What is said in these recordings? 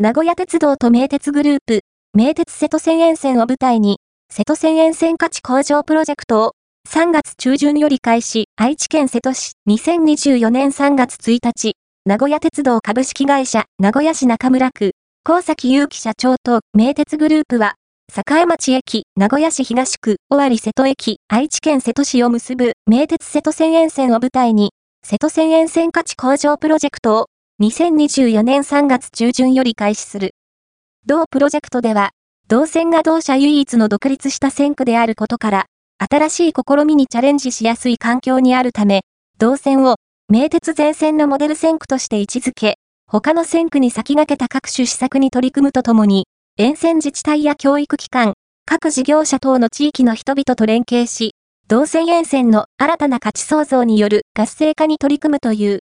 名古屋鉄道と名鉄グループ、名鉄瀬戸線沿線を舞台に、瀬戸線沿線価値向上プロジェクトを3月中旬より開始、愛知県瀬戸市2024年3月1日、名古屋鉄道株式会社名古屋市中村区、高崎祐樹社長と名鉄グループは、栄町駅、名古屋市東区、尾張瀬戸駅、愛知県瀬戸市を結ぶ名鉄瀬戸線沿線を舞台に、瀬戸線沿線価値向上プロジェクトを2024年3月中旬より開始する。同プロジェクトでは、同線が同社唯一の独立した線区であることから、新しい試みにチャレンジしやすい環境にあるため、同線を名鉄全線のモデル線区として位置づけ、他の線区に先駆けた各種施策に取り組むとともに、沿線自治体や教育機関、各事業者等の地域の人々と連携し、同線沿線の新たな価値創造による活性化に取り組むという、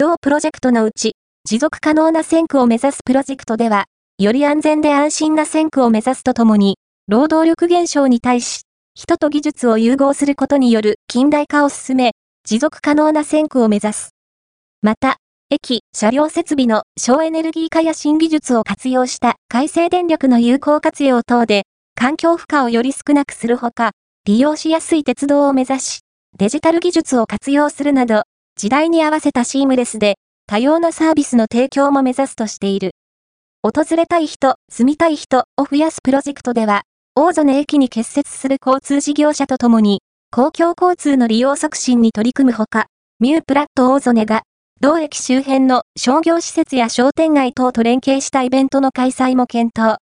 同プロジェクトのうち、持続可能な線区を目指すプロジェクトでは、より安全で安心な線区を目指すとともに、労働力減少に対し、人と技術を融合することによる近代化を進め、持続可能な線区を目指す。また、駅、車両設備の省エネルギー化や新技術を活用した改正電力の有効活用等で、環境負荷をより少なくするほか、利用しやすい鉄道を目指し、デジタル技術を活用するなど、時代に合わせたシームレスで、多様なサービスの提供も目指すとしている。訪れたい人、住みたい人を増やすプロジェクトでは、大曽根駅に結設する交通事業者とともに、公共交通の利用促進に取り組むほか、ミュープラット大曽根が、同駅周辺の商業施設や商店街等と連携したイベントの開催も検討。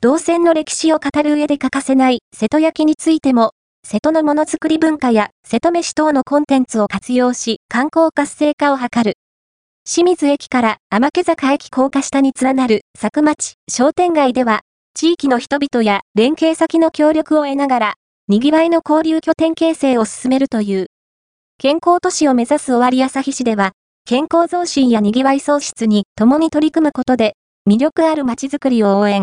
動線の歴史を語る上で欠かせない瀬戸焼についても、瀬戸のものづくり文化や瀬戸飯等のコンテンツを活用し観光活性化を図る。清水駅から天気坂駅高架下に連なる佐久町商店街では、地域の人々や連携先の協力を得ながら、賑わいの交流拠点形成を進めるという。健康都市を目指す尾張旭市では、健康増進や賑わい創出に共に取り組むことで、魅力ある街づくりを応援。